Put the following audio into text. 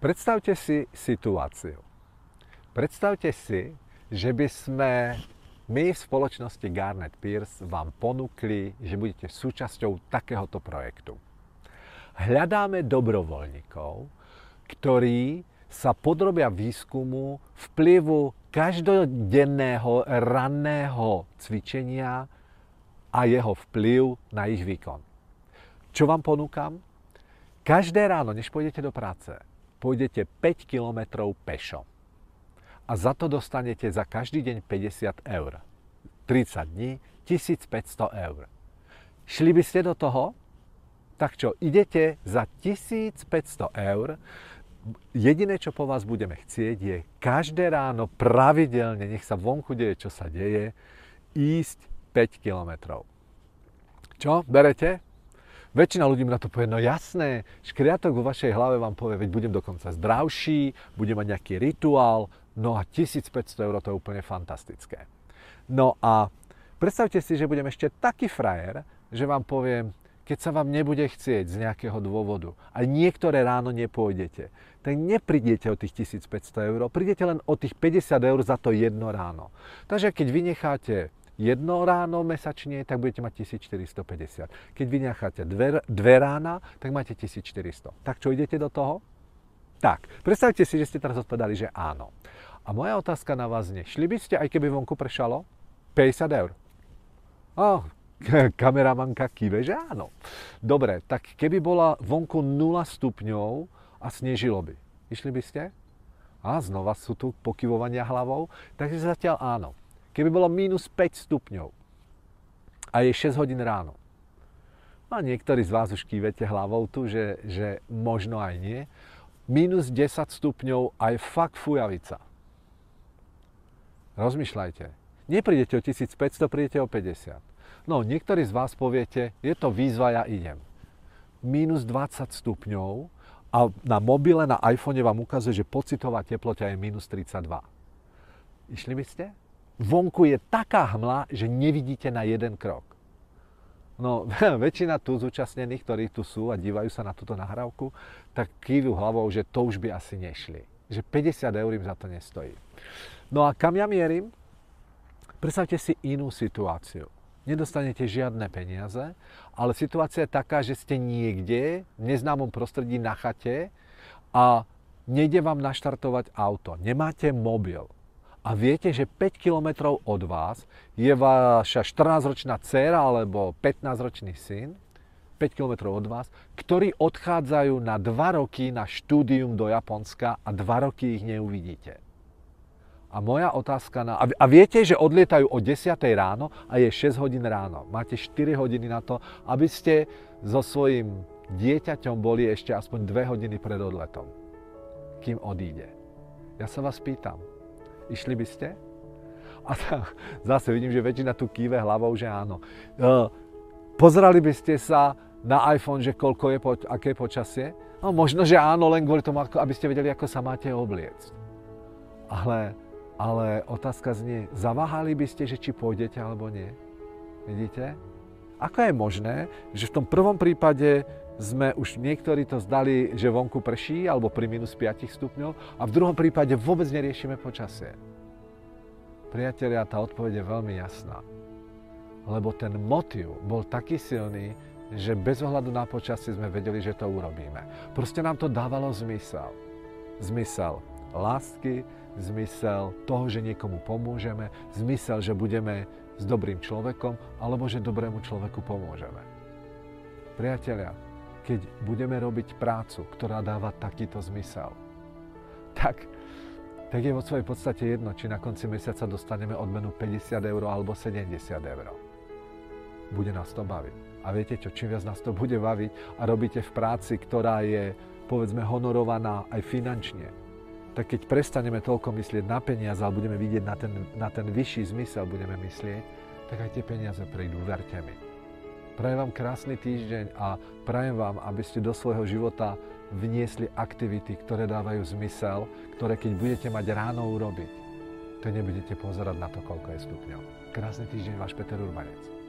Predstavte si situáciu. Predstavte si, že by sme my v spoločnosti Garnet Pierce vám ponúkli, že budete súčasťou takéhoto projektu. Hľadáme dobrovoľníkov, ktorí sa podrobia výskumu vplyvu každodenného ranného cvičenia a jeho vplyv na ich výkon. Čo vám ponúkam? Každé ráno, než pôjdete do práce, pôjdete 5 km pešo. A za to dostanete za každý deň 50 eur. 30 dní 1500 eur. Šli by ste do toho? Tak čo, idete za 1500 eur, jediné, čo po vás budeme chcieť, je každé ráno pravidelne, nech sa vonku deje, čo sa deje, ísť 5 kilometrov. Čo, berete? Väčšina ľudí mi na to povie, no jasné, škriatok vo vašej hlave vám povie, veď budem dokonca zdravší, budem mať nejaký rituál, no a 1500 eur to je úplne fantastické. No a predstavte si, že budem ešte taký frajer, že vám poviem, keď sa vám nebude chcieť z nejakého dôvodu a niektoré ráno nepôjdete, tak neprídete o tých 1500 eur, prídete len o tých 50 eur za to jedno ráno. Takže keď vynecháte jedno ráno mesačne, tak budete mať 1450. Keď vy necháte dve, dve rána, tak máte 1400. Tak čo, idete do toho? Tak, predstavte si, že ste teraz odpovedali, že áno. A moja otázka na vás nie. Šli by ste, aj keby vonku pršalo? 50 eur. Oh, kameramanka kýve, že áno. Dobre, tak keby bola vonku 0 stupňov a snežilo by, išli by ste? A znova sú tu pokyvovania hlavou, takže zatiaľ áno. Keby bolo minus 5 stupňov a je 6 hodín ráno, a niektorí z vás už kývete hlavou tu, že, že možno aj nie, minus 10 stupňov a je fakt fujavica. Rozmýšľajte. Neprídete o 1500, prídete o 50. No, niektorí z vás poviete, je to výzva, ja idem. Minus 20 stupňov a na mobile, na iPhone vám ukazuje, že pocitová teplota je minus 32. Išli by ste? Vonku je taká hmla, že nevidíte na jeden krok. No, väčšina tu zúčastnených, ktorí tu sú a dívajú sa na túto nahrávku, tak kývu hlavou, že to už by asi nešli. Že 50 eur im za to nestojí. No a kam ja mierim? Predstavte si inú situáciu. Nedostanete žiadne peniaze, ale situácia je taká, že ste niekde v neznámom prostredí na chate a nejde vám naštartovať auto. Nemáte mobil a viete, že 5 km od vás je vaša 14-ročná dcéra alebo 15-ročný syn, 5 km od vás, ktorí odchádzajú na 2 roky na štúdium do Japonska a 2 roky ich neuvidíte. A moja otázka na... A viete, že odlietajú o 10 ráno a je 6 hodín ráno. Máte 4 hodiny na to, aby ste so svojím dieťaťom boli ešte aspoň 2 hodiny pred odletom, kým odíde. Ja sa vás pýtam, Išli by ste? A tak, zase vidím, že väčšina tu kýve hlavou, že áno. E, pozerali by ste sa na iPhone, že koľko je, po, aké počasie? No možno, že áno, len kvôli tomu, aby ste vedeli, ako sa máte obliecť. Ale, ale otázka znie, zaváhali by ste, že či pôjdete alebo nie? Vidíte? Ako je možné, že v tom prvom prípade sme už niektorí to zdali, že vonku prší alebo pri minus 5 stupňov a v druhom prípade vôbec neriešime počasie. Priatelia, tá odpoveď je veľmi jasná. Lebo ten motiv bol taký silný, že bez ohľadu na počasie sme vedeli, že to urobíme. Proste nám to dávalo zmysel. Zmysel lásky, zmysel toho, že niekomu pomôžeme, zmysel, že budeme s dobrým človekom, alebo že dobrému človeku pomôžeme. Priatelia, keď budeme robiť prácu, ktorá dáva takýto zmysel, tak, tak je vo svojej podstate jedno, či na konci mesiaca dostaneme odmenu 50 eur alebo 70 eur. Bude nás to baviť. A viete čo, čím viac nás to bude baviť a robíte v práci, ktorá je povedzme honorovaná aj finančne, tak keď prestaneme toľko myslieť na peniaze, ale budeme vidieť na ten, na ten vyšší zmysel, budeme myslieť, tak aj tie peniaze prídu, verte mi. Prajem vám krásny týždeň a prajem vám, aby ste do svojho života vniesli aktivity, ktoré dávajú zmysel, ktoré keď budete mať ráno urobiť, to nebudete pozerať na to, koľko je stupňov. Krásny týždeň, váš Peter Urbanec.